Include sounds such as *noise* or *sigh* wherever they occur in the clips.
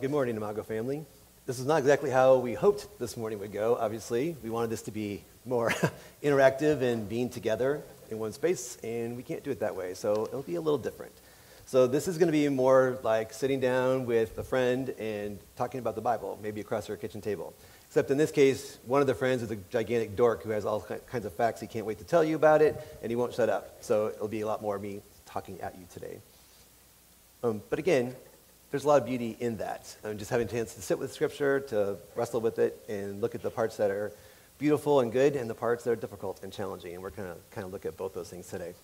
Good morning, Imago family. This is not exactly how we hoped this morning would go, obviously. We wanted this to be more *laughs* interactive and being together in one space, and we can't do it that way, so it'll be a little different. So this is going to be more like sitting down with a friend and talking about the Bible, maybe across our kitchen table. Except in this case, one of the friends is a gigantic dork who has all kinds of facts he can't wait to tell you about it, and he won't shut up. So it'll be a lot more me talking at you today. Um, but again, there's a lot of beauty in that. Um, just having a chance to sit with Scripture, to wrestle with it, and look at the parts that are beautiful and good, and the parts that are difficult and challenging. And we're going to kind of look at both those things today.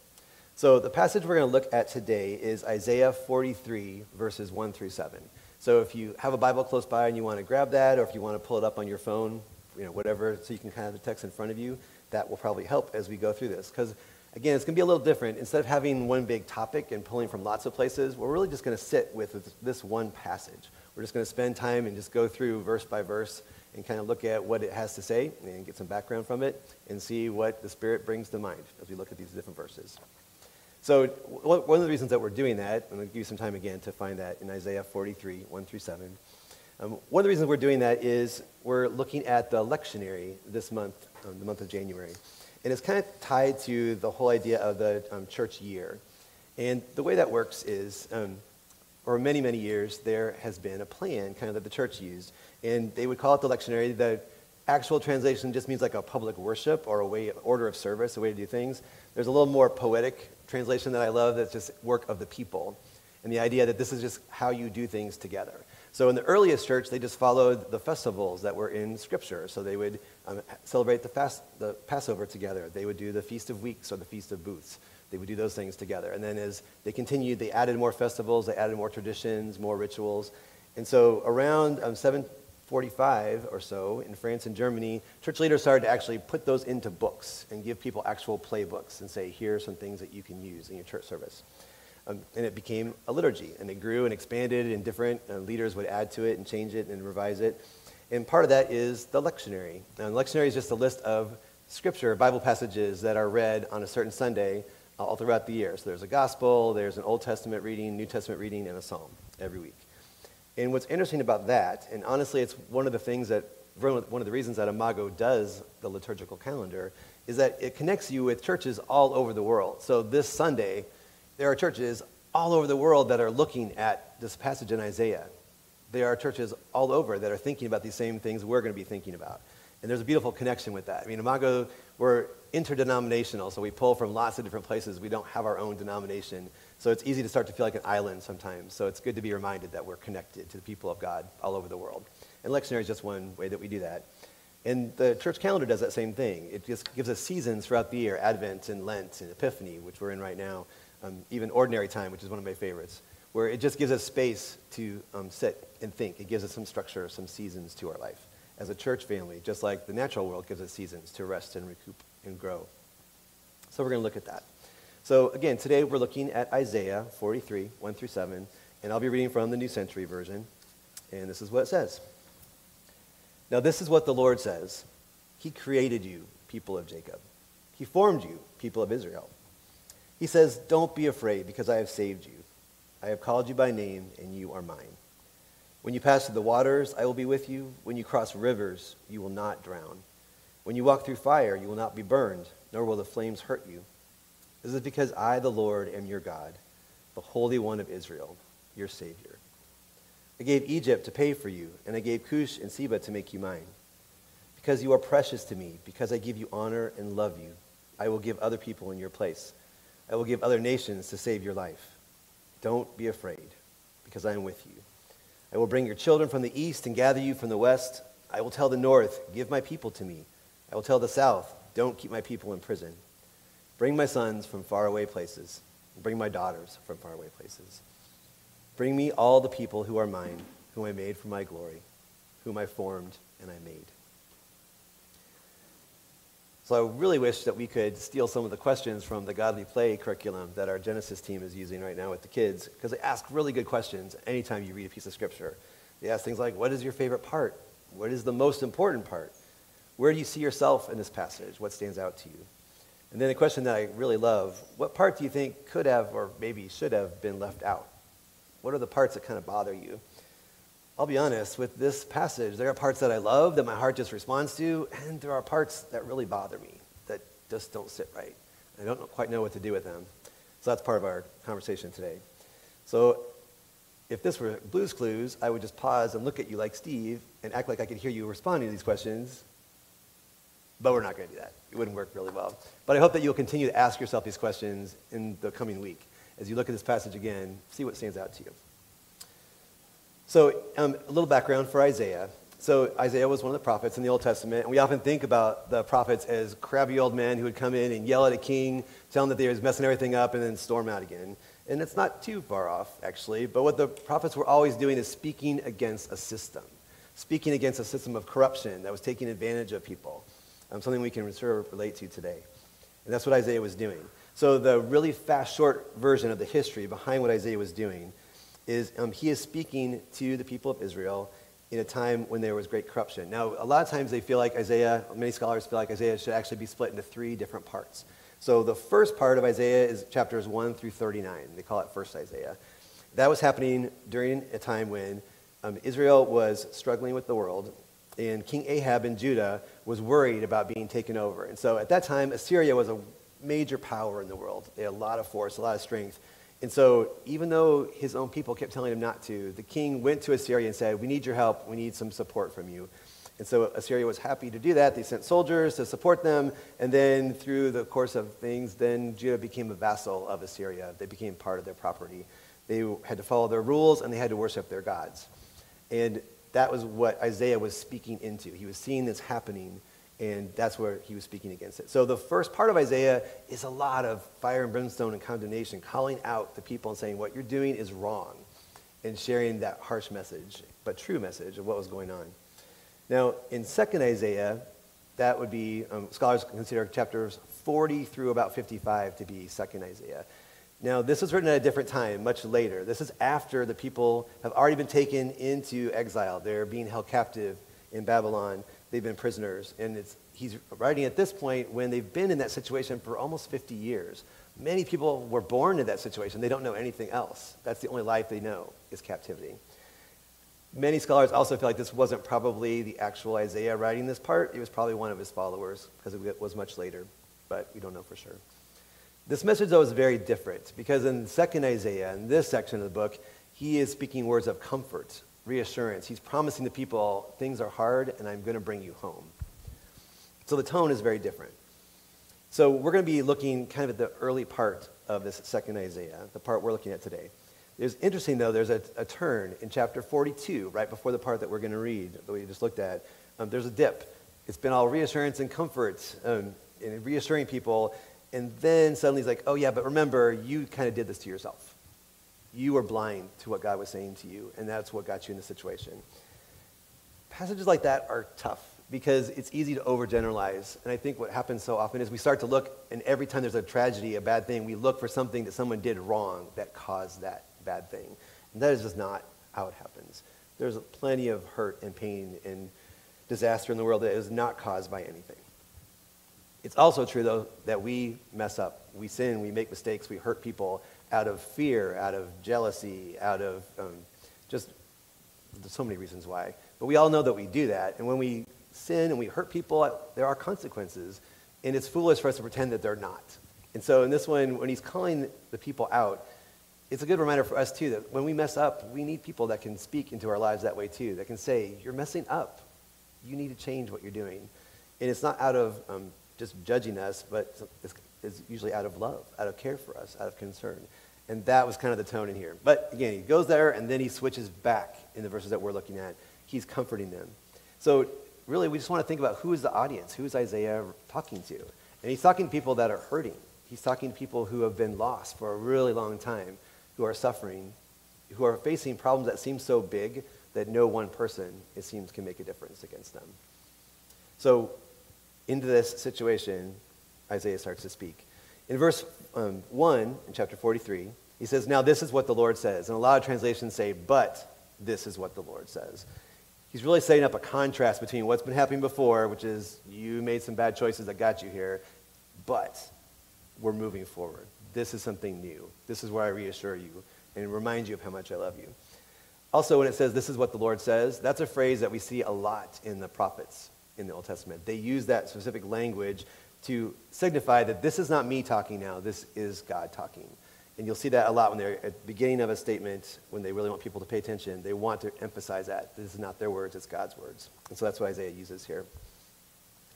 So the passage we're going to look at today is Isaiah 43, verses 1 through 7. So if you have a Bible close by and you want to grab that, or if you want to pull it up on your phone, you know, whatever, so you can kind of have the text in front of you, that will probably help as we go through this. Because again, it's going to be a little different. Instead of having one big topic and pulling from lots of places, we're really just going to sit with this one passage. We're just going to spend time and just go through verse by verse and kind of look at what it has to say and get some background from it and see what the Spirit brings to mind as we look at these different verses. So one of the reasons that we're doing that, I'm going to give you some time again to find that in Isaiah 43, 1 through 7. Um, one of the reasons we're doing that is we're looking at the lectionary this month, um, the month of January. And it's kind of tied to the whole idea of the um, church year. And the way that works is, um, for many, many years, there has been a plan kind of that the church used. And they would call it the lectionary. The actual translation just means like a public worship or a way, order of service, a way to do things. There's a little more poetic translation that I love that's just work of the people. And the idea that this is just how you do things together. So in the earliest church, they just followed the festivals that were in Scripture. So they would um, celebrate the, fast, the Passover together. They would do the Feast of Weeks or the Feast of Booths. They would do those things together. And then as they continued, they added more festivals, they added more traditions, more rituals. And so around um, 745 or so in France and Germany, church leaders started to actually put those into books and give people actual playbooks and say, here are some things that you can use in your church service. Um, and it became a liturgy, and it grew and expanded, and different uh, leaders would add to it and change it and revise it. And part of that is the lectionary. Now, the lectionary is just a list of scripture, Bible passages that are read on a certain Sunday uh, all throughout the year. So there's a gospel, there's an Old Testament reading, New Testament reading, and a psalm every week. And what's interesting about that, and honestly, it's one of the things that, one of the reasons that Imago does the liturgical calendar, is that it connects you with churches all over the world. So this Sunday, there are churches all over the world that are looking at this passage in Isaiah. There are churches all over that are thinking about these same things we're going to be thinking about. And there's a beautiful connection with that. I mean, Imago, we're interdenominational, so we pull from lots of different places. We don't have our own denomination. So it's easy to start to feel like an island sometimes. So it's good to be reminded that we're connected to the people of God all over the world. And lectionary is just one way that we do that. And the church calendar does that same thing. It just gives us seasons throughout the year Advent and Lent and Epiphany, which we're in right now um, even ordinary time, which is one of my favorites, where it just gives us space to um, sit and think. It gives us some structure, some seasons to our life as a church family, just like the natural world gives us seasons to rest and recoup and grow. So we're going to look at that. So again, today we're looking at Isaiah 43, 1 through 7, and I'll be reading from the New Century Version. And this is what it says. Now, this is what the Lord says He created you, people of Jacob. He formed you, people of Israel. He says, Don't be afraid, because I have saved you. I have called you by name, and you are mine. When you pass through the waters, I will be with you. When you cross rivers, you will not drown. When you walk through fire, you will not be burned, nor will the flames hurt you. This is because I, the Lord, am your God, the Holy One of Israel, your Savior. I gave Egypt to pay for you, and I gave Cush and Seba to make you mine. Because you are precious to me, because I give you honor and love you, I will give other people in your place I will give other nations to save your life. Don't be afraid, because I am with you. I will bring your children from the east and gather you from the west. I will tell the north, Give my people to me. I will tell the south, Don't keep my people in prison. Bring my sons from faraway places. Bring my daughters from faraway places. Bring me all the people who are mine, whom I made for my glory, whom I formed and I made. So I really wish that we could steal some of the questions from the Godly Play curriculum that our Genesis team is using right now with the kids, because they ask really good questions anytime you read a piece of Scripture. They ask things like, what is your favorite part? What is the most important part? Where do you see yourself in this passage? What stands out to you? And then a question that I really love, what part do you think could have or maybe should have been left out? What are the parts that kind of bother you? I'll be honest, with this passage, there are parts that I love that my heart just responds to, and there are parts that really bother me that just don't sit right. I don't quite know what to do with them. So that's part of our conversation today. So if this were Blues Clues, I would just pause and look at you like Steve and act like I could hear you responding to these questions. But we're not going to do that. It wouldn't work really well. But I hope that you'll continue to ask yourself these questions in the coming week. As you look at this passage again, see what stands out to you. So, um, a little background for Isaiah. So, Isaiah was one of the prophets in the Old Testament, and we often think about the prophets as crabby old men who would come in and yell at a king, tell him that they was messing everything up, and then storm out again. And it's not too far off, actually. But what the prophets were always doing is speaking against a system, speaking against a system of corruption that was taking advantage of people, um, something we can sort of relate to today. And that's what Isaiah was doing. So, the really fast, short version of the history behind what Isaiah was doing is um, he is speaking to the people of Israel in a time when there was great corruption. Now, a lot of times they feel like Isaiah, many scholars feel like Isaiah should actually be split into three different parts. So the first part of Isaiah is chapters 1 through 39. They call it First Isaiah. That was happening during a time when um, Israel was struggling with the world, and King Ahab in Judah was worried about being taken over. And so at that time, Assyria was a major power in the world. They had a lot of force, a lot of strength. And so, even though his own people kept telling him not to, the king went to Assyria and said, We need your help. We need some support from you. And so, Assyria was happy to do that. They sent soldiers to support them. And then, through the course of things, then Judah became a vassal of Assyria. They became part of their property. They had to follow their rules and they had to worship their gods. And that was what Isaiah was speaking into. He was seeing this happening and that's where he was speaking against it. So the first part of Isaiah is a lot of fire and brimstone and condemnation, calling out the people and saying, what you're doing is wrong, and sharing that harsh message, but true message of what was going on. Now, in 2nd Isaiah, that would be, um, scholars consider chapters 40 through about 55 to be 2nd Isaiah. Now, this was written at a different time, much later. This is after the people have already been taken into exile. They're being held captive in Babylon they've been prisoners. And he's writing at this point when they've been in that situation for almost 50 years. Many people were born in that situation. They don't know anything else. That's the only life they know is captivity. Many scholars also feel like this wasn't probably the actual Isaiah writing this part. It was probably one of his followers because it was much later, but we don't know for sure. This message, though, is very different because in second Isaiah, in this section of the book, he is speaking words of comfort reassurance. He's promising the people, things are hard and I'm going to bring you home. So the tone is very different. So we're going to be looking kind of at the early part of this second Isaiah, the part we're looking at today. It's interesting, though, there's a, a turn in chapter 42, right before the part that we're going to read, that we just looked at. Um, there's a dip. It's been all reassurance and comfort um, and reassuring people. And then suddenly he's like, oh, yeah, but remember, you kind of did this to yourself you were blind to what God was saying to you, and that's what got you in the situation. Passages like that are tough because it's easy to overgeneralize. And I think what happens so often is we start to look, and every time there's a tragedy, a bad thing, we look for something that someone did wrong that caused that bad thing. And that is just not how it happens. There's plenty of hurt and pain and disaster in the world that is not caused by anything. It's also true, though, that we mess up. We sin, we make mistakes, we hurt people, out of fear, out of jealousy, out of um, just so many reasons why. But we all know that we do that. And when we sin and we hurt people, there are consequences. And it's foolish for us to pretend that they're not. And so in this one, when he's calling the people out, it's a good reminder for us too that when we mess up, we need people that can speak into our lives that way too, that can say, You're messing up. You need to change what you're doing. And it's not out of um, just judging us, but it's, is usually out of love, out of care for us, out of concern. And that was kind of the tone in here. But again, he goes there and then he switches back in the verses that we're looking at. He's comforting them. So really, we just want to think about who is the audience? Who is Isaiah talking to? And he's talking to people that are hurting. He's talking to people who have been lost for a really long time, who are suffering, who are facing problems that seem so big that no one person, it seems, can make a difference against them. So into this situation, Isaiah starts to speak. In verse um, 1 in chapter 43, he says, Now this is what the Lord says. And a lot of translations say, But this is what the Lord says. He's really setting up a contrast between what's been happening before, which is you made some bad choices that got you here, but we're moving forward. This is something new. This is where I reassure you and remind you of how much I love you. Also, when it says, This is what the Lord says, that's a phrase that we see a lot in the prophets in the Old Testament. They use that specific language to signify that this is not me talking now, this is God talking. And you'll see that a lot when they're at the beginning of a statement, when they really want people to pay attention. They want to emphasize that. This is not their words, it's God's words. And so that's what Isaiah uses here.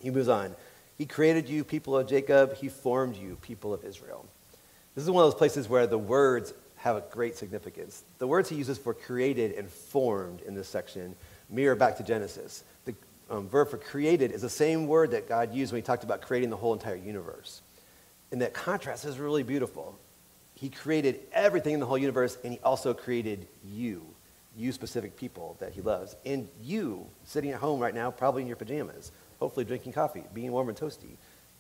He moves on. He created you, people of Jacob. He formed you, people of Israel. This is one of those places where the words have a great significance. The words he uses for created and formed in this section mirror back to Genesis. The um, verb for created is the same word that God used when he talked about creating the whole entire universe. And that contrast is really beautiful. He created everything in the whole universe, and he also created you, you specific people that he loves. And you, sitting at home right now, probably in your pajamas, hopefully drinking coffee, being warm and toasty.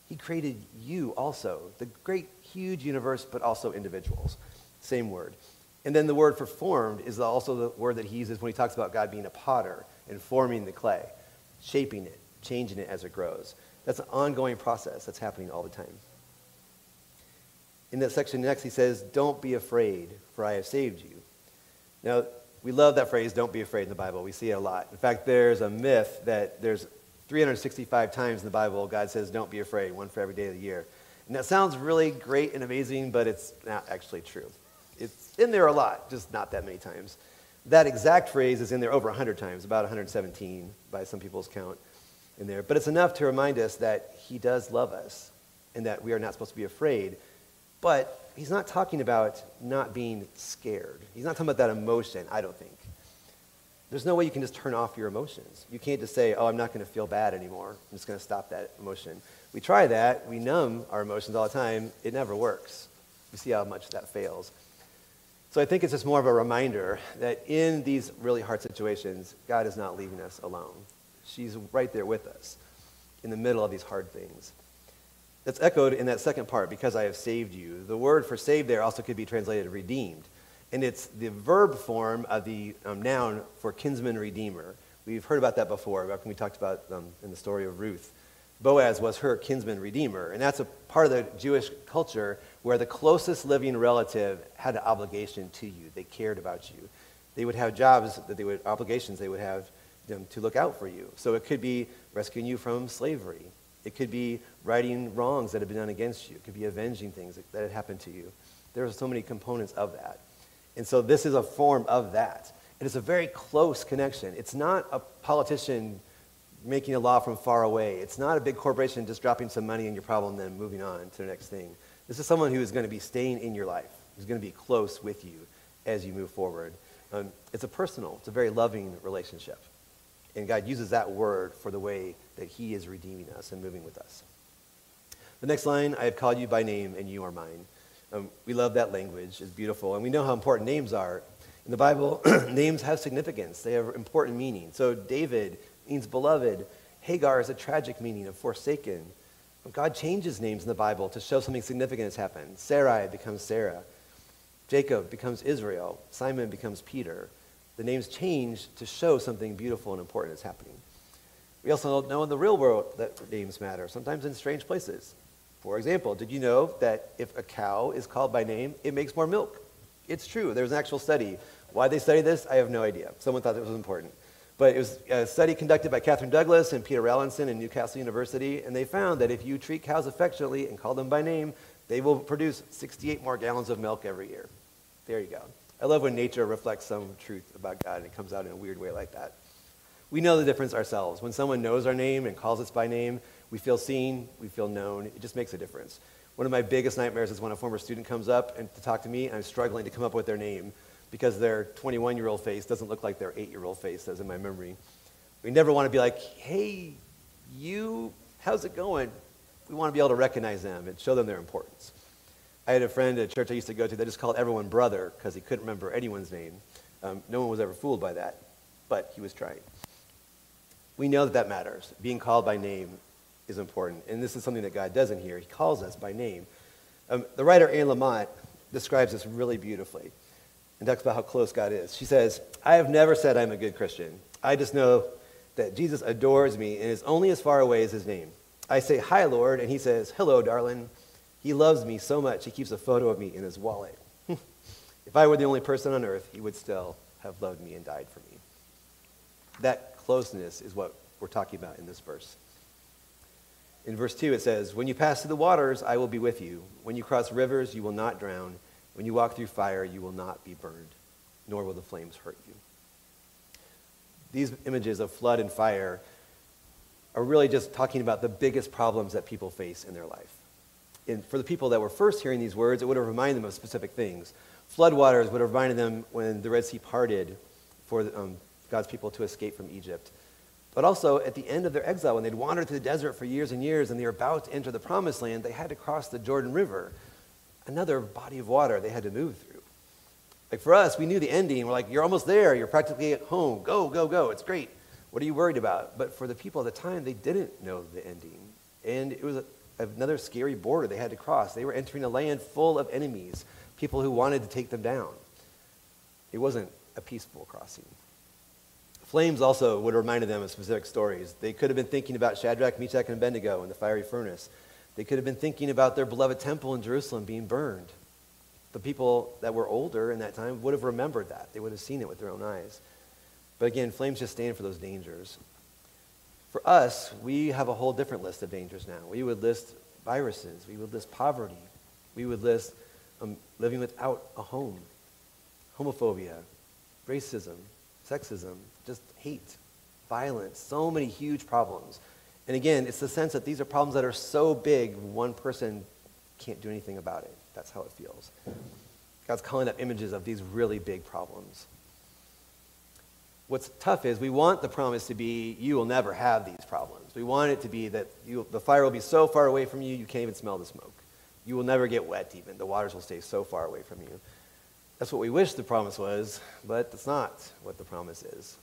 He created you also, the great, huge universe, but also individuals. Same word. And then the word for formed is also the word that he uses when he talks about God being a potter and forming the clay, shaping it, changing it as it grows. That's an ongoing process that's happening all the time. In that section next, he says, Don't be afraid, for I have saved you. Now, we love that phrase, don't be afraid in the Bible. We see it a lot. In fact, there's a myth that there's 365 times in the Bible God says, Don't be afraid, one for every day of the year. And that sounds really great and amazing, but it's not actually true. It's in there a lot, just not that many times. That exact phrase is in there over 100 times, about 117 by some people's count in there. But it's enough to remind us that He does love us and that we are not supposed to be afraid. But He's not talking about not being scared. He's not talking about that emotion, I don't think. There's no way you can just turn off your emotions. You can't just say, oh, I'm not going to feel bad anymore. I'm just going to stop that emotion. We try that. We numb our emotions all the time. It never works. We see how much that fails. So I think it's just more of a reminder that in these really hard situations, God is not leaving us alone. She's right there with us in the middle of these hard things. That's echoed in that second part, because I have saved you. The word for saved there also could be translated redeemed. And it's the verb form of the um, noun for kinsman redeemer. We've heard about that before, we talked about um, in the story of Ruth. Boaz was her kinsman redeemer. And that's a part of the Jewish culture where the closest living relative had an obligation to you. They cared about you. They would have jobs that they would, obligations they would have them to look out for you. So it could be rescuing you from slavery. It could be righting wrongs that had been done against you. It could be avenging things that had happened to you. There are so many components of that. And so this is a form of that. And It is a very close connection. It's not a politician making a law from far away. It's not a big corporation just dropping some money in your problem and then moving on to the next thing. This is someone who is going to be staying in your life, who's going to be close with you as you move forward. Um, it's a personal, it's a very loving relationship. And God uses that word for the way that He is redeeming us and moving with us. The next line, I have called you by name and you are mine. Um, we love that language, it's beautiful. And we know how important names are. In the Bible, *clears throat* names have significance, they have important meaning. So David means beloved. Hagar is a tragic meaning of forsaken. God changes names in the Bible to show something significant has happened. Sarai becomes Sarah. Jacob becomes Israel. Simon becomes Peter. The names change to show something beautiful and important is happening. We also know in the real world that names matter, sometimes in strange places. For example, did you know that if a cow is called by name, it makes more milk? It's true. There's an actual study. Why they study this, I have no idea. Someone thought it was important. But it was a study conducted by Catherine Douglas and Peter Rowlinson in Newcastle University, and they found that if you treat cows affectionately and call them by name, they will produce 68 more gallons of milk every year. There you go. I love when nature reflects some truth about God and it comes out in a weird way like that. We know the difference ourselves. When someone knows our name and calls us by name, we feel seen, we feel known. It just makes a difference. One of my biggest nightmares is when a former student comes up and to talk to me, and I'm struggling to come up with their name because their 21 year old face doesn't look like their 8 year old face does in my memory. We never want to be like, hey, you, how's it going? We want to be able to recognize them and show them their importance. I had a friend at a church I used to go to that just called everyone brother because he couldn't remember anyone's name. Um, no one was ever fooled by that, but he was trying. We know that that matters. Being called by name is important. And this is something that God does in here. He calls us by name. Um, the writer Anne Lamott describes this really beautifully and talks about how close God is. She says, I have never said I'm a good Christian. I just know that Jesus adores me and is only as far away as his name. I say, Hi, Lord, and he says, Hello, darling. He loves me so much, he keeps a photo of me in his wallet. *laughs* if I were the only person on earth, he would still have loved me and died for me. That closeness is what we're talking about in this verse. In verse 2, it says, When you pass through the waters, I will be with you. When you cross rivers, you will not drown. When you walk through fire, you will not be burned, nor will the flames hurt you. These images of flood and fire are really just talking about the biggest problems that people face in their life. And for the people that were first hearing these words, it would have reminded them of specific things. Floodwaters would have reminded them when the Red Sea parted for um, God's people to escape from Egypt. But also, at the end of their exile, when they'd wandered through the desert for years and years and they were about to enter the promised land, they had to cross the Jordan River, another body of water they had to move through. Like for us, we knew the ending. We're like, you're almost there. You're practically at home. Go, go, go. It's great. What are you worried about? But for the people at the time, they didn't know the ending. And it was a, another scary border they had to cross. They were entering a land full of enemies, people who wanted to take them down. It wasn't a peaceful crossing. Flames also would have reminded them of specific stories. They could have been thinking about Shadrach, Meshach, and Abednego in the fiery furnace. They could have been thinking about their beloved temple in Jerusalem being burned. The people that were older in that time would have remembered that. They would have seen it with their own eyes. But again, flames just stand for those dangers. For us, we have a whole different list of dangers now. We would list viruses, we would list poverty, we would list um, living without a home, homophobia, racism, sexism, just hate, violence, so many huge problems. And again, it's the sense that these are problems that are so big, one person can't do anything about it. That's how it feels. God's calling up images of these really big problems what's tough is we want the promise to be you will never have these problems. We want it to be that you, the fire will be so far away from you, you can't even smell the smoke. You will never get wet, even. The waters will stay so far away from you. That's what we wish the promise was, but that's not what the promise is.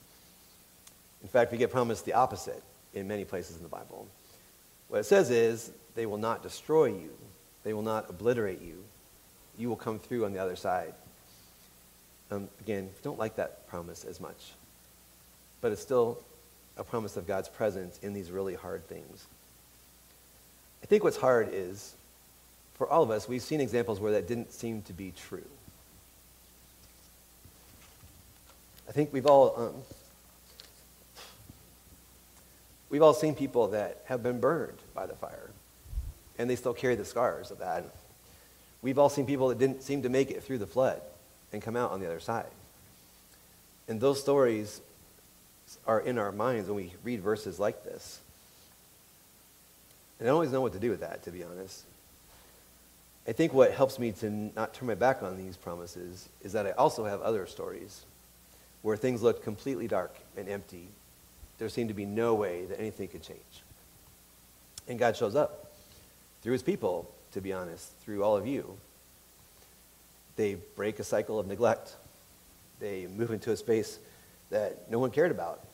In fact, we get promised the opposite in many places in the Bible. What it says is, they will not destroy you, they will not obliterate you. You will come through on the other side. Um, again, don't like that promise as much but it's still a promise of God's presence in these really hard things. I think what's hard is, for all of us, we've seen examples where that didn't seem to be true. I think we've all um, we've all seen people that have been burned by the fire, and they still carry the scars of that. We've all seen people that didn't seem to make it through the flood and come out on the other side. And those stories are in our minds when we read verses like this. And I don't always know what to do with that, to be honest. I think what helps me to not turn my back on these promises is that I also have other stories where things looked completely dark and empty. There seemed to be no way that anything could change. And God shows up through his people, to be honest, through all of you. They break a cycle of neglect. They move into a space that no one cared about.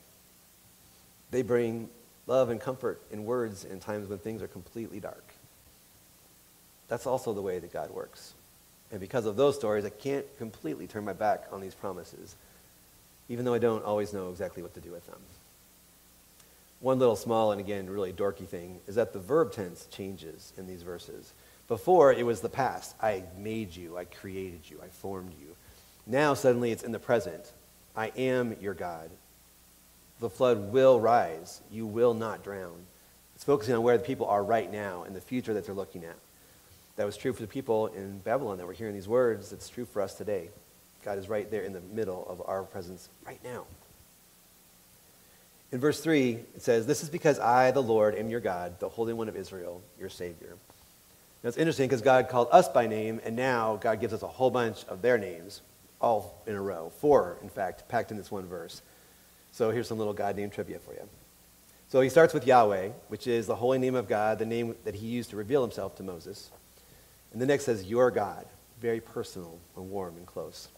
They bring love and comfort in words in times when things are completely dark. That's also the way that God works. And because of those stories, I can't completely turn my back on these promises, even though I don't always know exactly what to do with them. One little small and again really dorky thing is that the verb tense changes in these verses. Before, it was the past. I made you, I created you, I formed you. Now, suddenly, it's in the present. I am your God. The flood will rise. You will not drown. It's focusing on where the people are right now and the future that they're looking at. That was true for the people in Babylon that were hearing these words. It's true for us today. God is right there in the middle of our presence right now. In verse 3, it says, This is because I, the Lord, am your God, the Holy One of Israel, your Savior. Now it's interesting because God called us by name, and now God gives us a whole bunch of their names all in a row. Four, in fact, packed in this one verse. So here's some little God name trivia for you. So he starts with Yahweh, which is the holy name of God, the name that he used to reveal himself to Moses. And the next says, Your God, very personal and warm and close.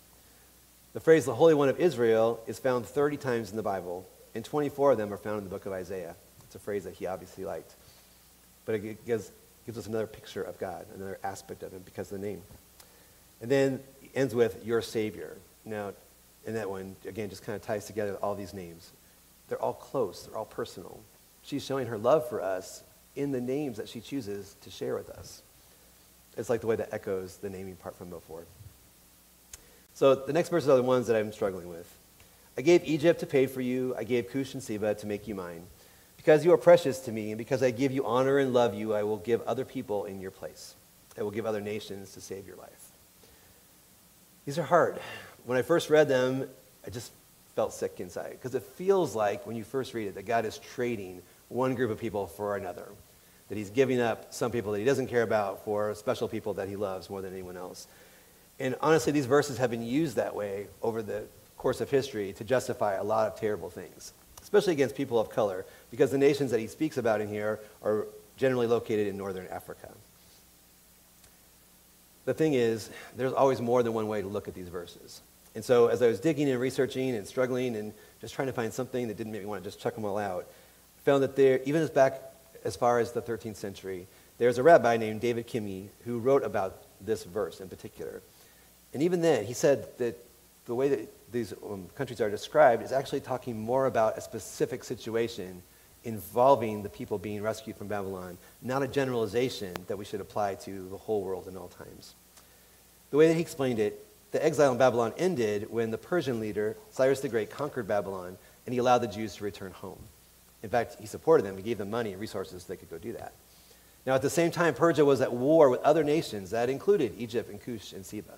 The phrase, the Holy One of Israel, is found 30 times in the Bible, and 24 of them are found in the book of Isaiah. It's a phrase that he obviously liked. But it gives, gives us another picture of God, another aspect of him because of the name. And then ends with your Savior. Now, in that one, again, just kind of ties together all these names. They're all close, they're all personal. She's showing her love for us in the names that she chooses to share with us. It's like the way that echoes the naming part from before. So the next verses are the ones that I'm struggling with. I gave Egypt to pay for you. I gave Cush and Seba to make you mine. Because you are precious to me, and because I give you honor and love you, I will give other people in your place. I will give other nations to save your life. These are hard. When I first read them, I just felt sick inside because it feels like when you first read it that God is trading one group of people for another, that He's giving up some people that He doesn't care about for special people that He loves more than anyone else. And honestly, these verses have been used that way over the course of history to justify a lot of terrible things, especially against people of color, because the nations that he speaks about in here are generally located in northern Africa. The thing is, there's always more than one way to look at these verses. And so as I was digging and researching and struggling and just trying to find something that didn't make me want to just chuck them all out, I found that there, even as back as far as the 13th century, there's a rabbi named David Kimhi who wrote about this verse in particular. And even then, he said that the way that these um, countries are described is actually talking more about a specific situation involving the people being rescued from Babylon, not a generalization that we should apply to the whole world in all times. The way that he explained it, the exile in Babylon ended when the Persian leader, Cyrus the Great, conquered Babylon and he allowed the Jews to return home. In fact, he supported them, he gave them money and resources so they could go do that. Now, at the same time, Persia was at war with other nations that included Egypt and Cush and Seba.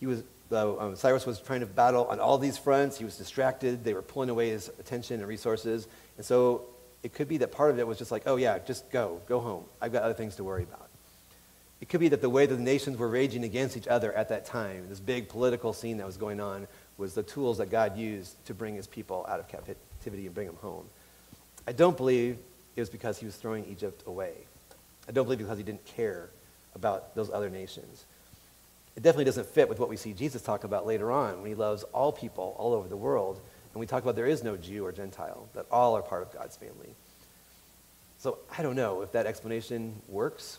He was um, Cyrus was trying to battle on all these fronts. He was distracted. They were pulling away his attention and resources. And so it could be that part of it was just like, oh, yeah, just go, go home. I've got other things to worry about. It could be that the way that the nations were raging against each other at that time, this big political scene that was going on, was the tools that God used to bring his people out of captivity and bring them home. I don't believe it was because he was throwing Egypt away. I don't believe because he didn't care about those other nations it definitely doesn't fit with what we see Jesus talk about later on when he loves all people all over the world. And we talk about there is no Jew or Gentile, that all are part of God's family. So I don't know if that explanation works.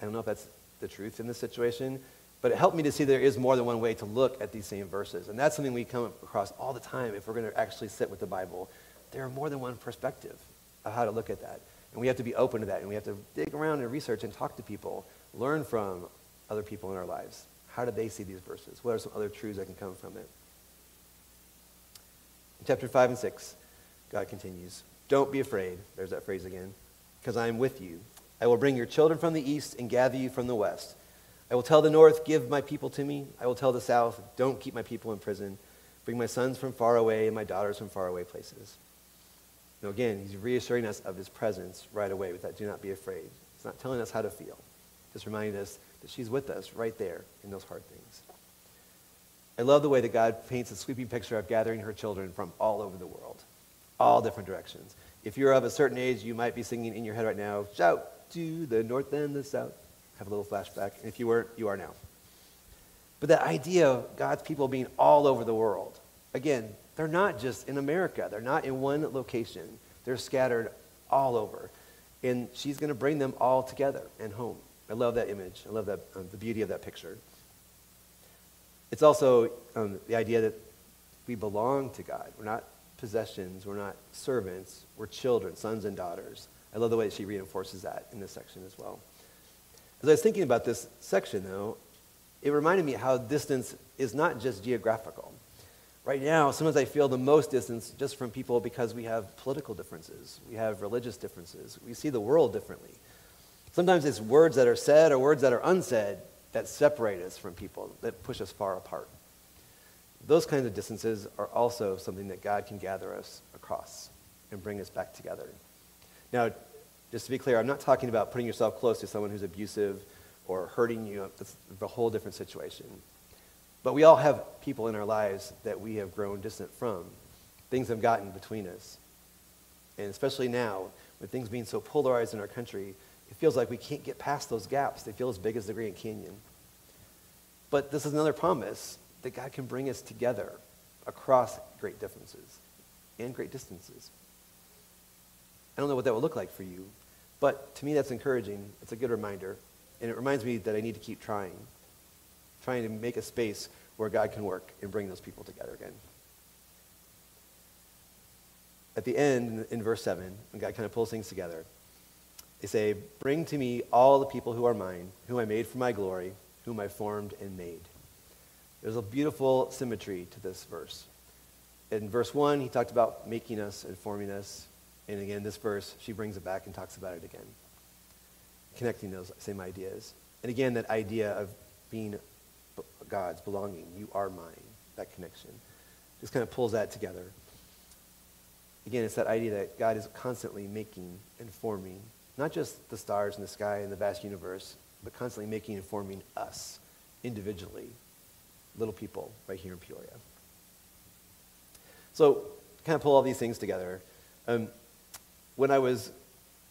I don't know if that's the truth in this situation. But it helped me to see there is more than one way to look at these same verses. And that's something we come across all the time if we're going to actually sit with the Bible. There are more than one perspective of how to look at that. And we have to be open to that. And we have to dig around and research and talk to people, learn from other people in our lives. How do they see these verses? What are some other truths that can come from it? In chapter 5 and 6, God continues Don't be afraid. There's that phrase again. Because I am with you. I will bring your children from the east and gather you from the west. I will tell the north, Give my people to me. I will tell the south, Don't keep my people in prison. Bring my sons from far away and my daughters from far away places. Now, again, he's reassuring us of his presence right away with that do not be afraid. He's not telling us how to feel, just reminding us that she's with us right there in those hard things. I love the way that God paints a sweeping picture of gathering her children from all over the world, all different directions. If you're of a certain age, you might be singing in your head right now, shout to the north and the south. Have a little flashback. And if you weren't, you are now. But that idea of God's people being all over the world, again, they're not just in America. They're not in one location. They're scattered all over. And she's going to bring them all together and home. I love that image. I love that, um, the beauty of that picture. It's also um, the idea that we belong to God. We're not possessions. We're not servants. We're children, sons and daughters. I love the way she reinforces that in this section as well. As I was thinking about this section, though, it reminded me how distance is not just geographical. Right now, sometimes I feel the most distance just from people because we have political differences, we have religious differences, we see the world differently. Sometimes it's words that are said or words that are unsaid that separate us from people, that push us far apart. Those kinds of distances are also something that God can gather us across and bring us back together. Now, just to be clear, I'm not talking about putting yourself close to someone who's abusive or hurting you. That's a whole different situation. But we all have people in our lives that we have grown distant from. Things have gotten between us. And especially now, with things being so polarized in our country, it feels like we can't get past those gaps. They feel as big as the Grand Canyon. But this is another promise that God can bring us together across great differences and great distances. I don't know what that would look like for you, but to me that's encouraging. It's a good reminder. And it reminds me that I need to keep trying, trying to make a space where God can work and bring those people together again. At the end, in verse 7, when God kind of pulls things together, they say, Bring to me all the people who are mine, whom I made for my glory, whom I formed and made. There's a beautiful symmetry to this verse. in verse 1, he talked about making us and forming us. And again, this verse, she brings it back and talks about it again, connecting those same ideas. And again, that idea of being God's, belonging, you are mine, that connection. Just kind of pulls that together. Again, it's that idea that God is constantly making and forming, not just the stars in the sky and the vast universe, but constantly making and forming us individually, little people right here in Peoria. So, kind of pull all these things together. Um, when I was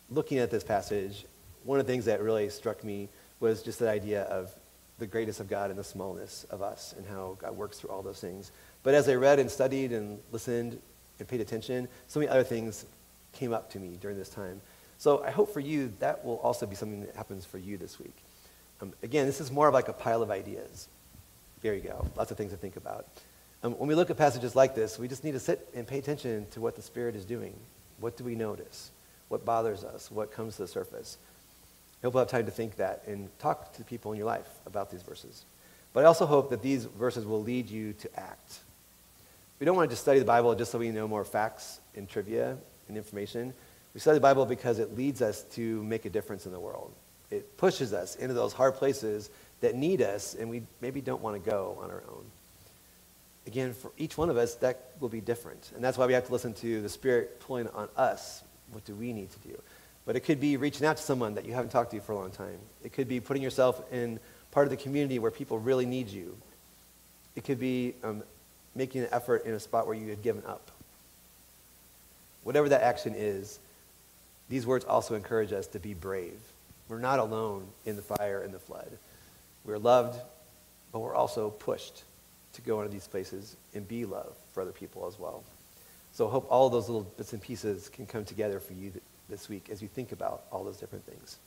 looking at this passage, one of the things that really struck me was just the idea of the greatness of God and the smallness of us and how God works through all those things. But as I read and studied and listened and paid attention, so many other things came up to me during this time. So I hope for you that will also be something that happens for you this week. Um, again, this is more of like a pile of ideas. There you go. Lots of things to think about. Um, when we look at passages like this, we just need to sit and pay attention to what the Spirit is doing. What do we notice? What bothers us? What comes to the surface? I hope we'll have time to think that and talk to people in your life about these verses. But I also hope that these verses will lead you to act. We don't want to just study the Bible just so we know more facts and trivia and information. We study the Bible because it leads us to make a difference in the world. It pushes us into those hard places that need us and we maybe don't want to go on our own. Again, for each one of us, that will be different. And that's why we have to listen to the Spirit pulling on us. What do we need to do? But it could be reaching out to someone that you haven't talked to for a long time. It could be putting yourself in part of the community where people really need you. It could be um, making an effort in a spot where you had given up. Whatever that action is, these words also encourage us to be brave. We're not alone in the fire and the flood. We're loved, but we're also pushed to go into these places and be love for other people as well. So I hope all those little bits and pieces can come together for you this week as you think about all those different things.